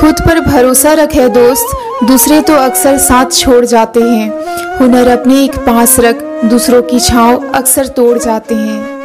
खुद पर भरोसा रखे दोस्त, दूसरे तो अक्सर साथ छोड़ जाते हैं। हुनर अपने एक पास रख, दूसरों की छाव अक्सर तोड़ जाते हैं।